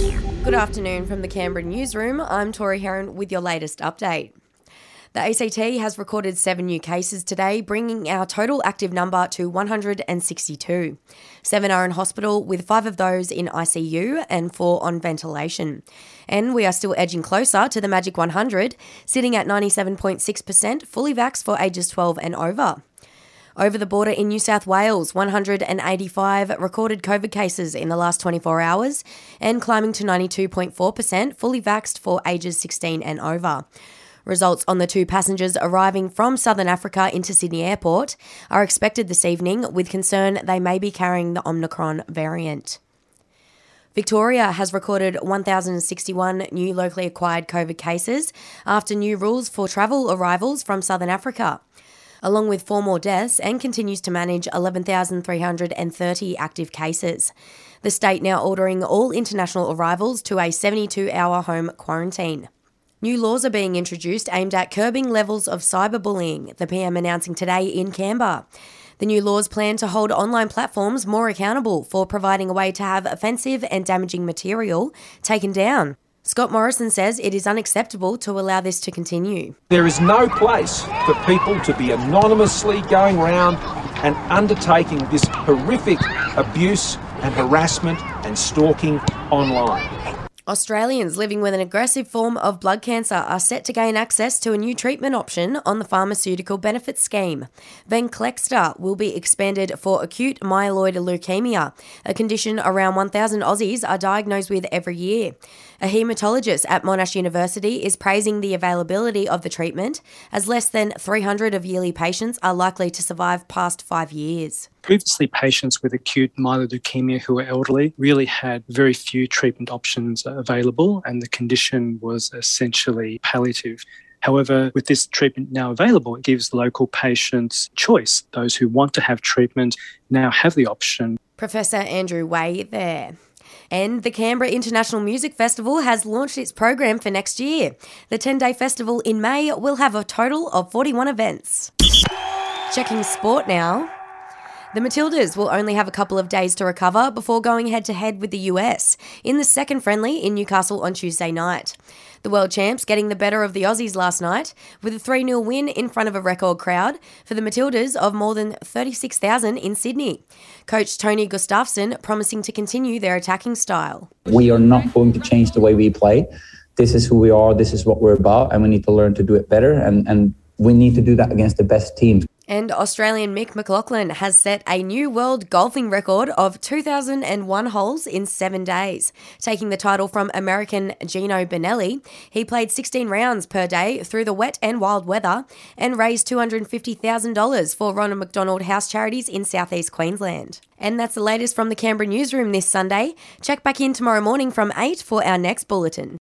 Good afternoon from the Canberra newsroom. I'm Tori Heron with your latest update. The ACT has recorded seven new cases today, bringing our total active number to 162. Seven are in hospital, with five of those in ICU and four on ventilation. And we are still edging closer to the magic 100, sitting at 97.6% fully vaxxed for ages 12 and over. Over the border in New South Wales, 185 recorded COVID cases in the last 24 hours and climbing to 92.4% fully vaxxed for ages 16 and over. Results on the two passengers arriving from Southern Africa into Sydney Airport are expected this evening, with concern they may be carrying the Omicron variant. Victoria has recorded 1,061 new locally acquired COVID cases after new rules for travel arrivals from Southern Africa along with four more deaths, and continues to manage 11,330 active cases. The state now ordering all international arrivals to a 72 hour home quarantine. New laws are being introduced aimed at curbing levels of cyberbullying, the PM announcing today in Canberra. The new laws plan to hold online platforms more accountable for providing a way to have offensive and damaging material taken down. Scott Morrison says it is unacceptable to allow this to continue. There is no place for people to be anonymously going around and undertaking this horrific abuse and harassment and stalking online. Australians living with an aggressive form of blood cancer are set to gain access to a new treatment option on the Pharmaceutical Benefits Scheme. Venclexta will be expanded for acute myeloid leukemia, a condition around 1,000 Aussies are diagnosed with every year. A haematologist at Monash University is praising the availability of the treatment, as less than 300 of yearly patients are likely to survive past five years. Previously, patients with acute myeloid leukemia who were elderly really had very few treatment options available, and the condition was essentially palliative. However, with this treatment now available, it gives local patients choice. Those who want to have treatment now have the option. Professor Andrew Wei there. And the Canberra International Music Festival has launched its program for next year. The 10 day festival in May will have a total of 41 events. Checking sport now. The Matildas will only have a couple of days to recover before going head to head with the US in the second friendly in Newcastle on Tuesday night. The world champs getting the better of the Aussies last night with a 3 0 win in front of a record crowd for the Matildas of more than 36,000 in Sydney. Coach Tony Gustavsson promising to continue their attacking style. We are not going to change the way we play. This is who we are, this is what we're about, and we need to learn to do it better. And, and we need to do that against the best teams. And Australian Mick McLaughlin has set a new world golfing record of 2,001 holes in seven days, taking the title from American Gino Benelli. He played 16 rounds per day through the wet and wild weather and raised $250,000 for Ronald McDonald House Charities in southeast Queensland. And that's the latest from the Canberra newsroom this Sunday. Check back in tomorrow morning from 8 for our next bulletin.